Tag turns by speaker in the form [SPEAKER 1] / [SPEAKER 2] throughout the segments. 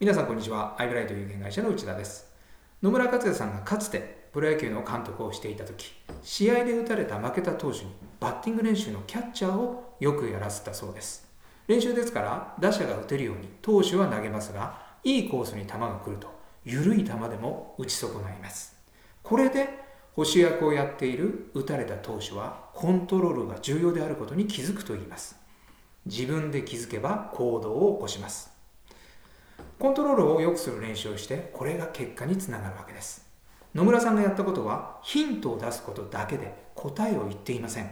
[SPEAKER 1] 皆さんこんにちは。アイブライト有限会社の内田です。野村克也さんがかつてプロ野球の監督をしていた時、試合で打たれた負けた投手にバッティング練習のキャッチャーをよくやらせたそうです。練習ですから打者が打てるように投手は投げますが、いいコースに球が来ると緩い球でも打ち損ないます。これで保守役をやっている打たれた投手はコントロールが重要であることに気づくと言います。自分で気づけば行動を起こします。コントロールを良くする練習をして、これが結果につながるわけです。野村さんがやったことは、ヒントを出すことだけで答えを言っていません。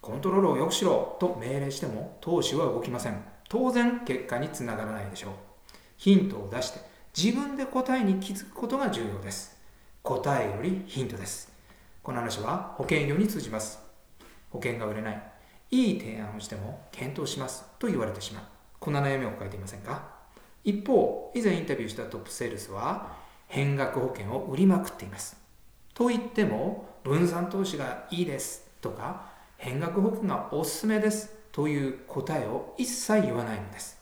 [SPEAKER 1] コントロールを良くしろと命令しても、投手は動きません。当然、結果につながらないでしょう。ヒントを出して、自分で答えに気づくことが重要です。答えよりヒントです。この話は保険業に通じます。保険が売れない。いい提案をしても検討しますと言われてしまう。こんな悩みを抱えていませんか？一方、以前インタビューしたトップセールスは、変額保険を売りまくっています。と言っても、分散投資がいいですとか、変額保険がおすすめですという答えを一切言わないのです。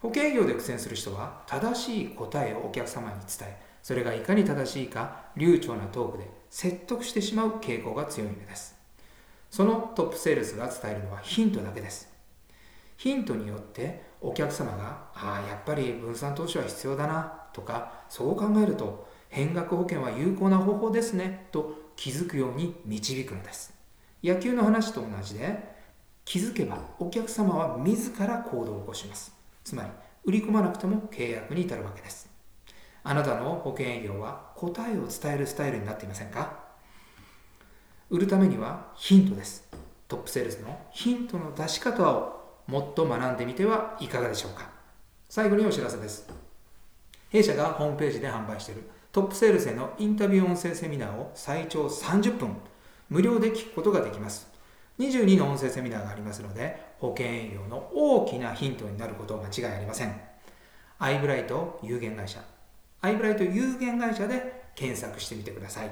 [SPEAKER 1] 保険業で苦戦する人は、正しい答えをお客様に伝え、それがいかに正しいか、流暢なトークで説得してしまう傾向が強いのです。そのトップセールスが伝えるのはヒントだけです。ヒントによってお客様が、ああ、やっぱり分散投資は必要だなとか、そう考えると変額保険は有効な方法ですねと気づくように導くのです。野球の話と同じで、気づけばお客様は自ら行動を起こします。つまり、売り込まなくても契約に至るわけです。あなたの保険営業は答えを伝えるスタイルになっていませんか？売るためにはヒントです。トップセールスのヒントの出し方をもっと学んでみてはいかがでしょうか最後にお知らせです。弊社がホームページで販売しているトップセールスへのインタビュー音声セミナーを最長30分無料で聞くことができます。22の音声セミナーがありますので、保険営業の大きなヒントになること間違いありません。アイブライト有限会社、アイブライト有限会社で検索してみてください。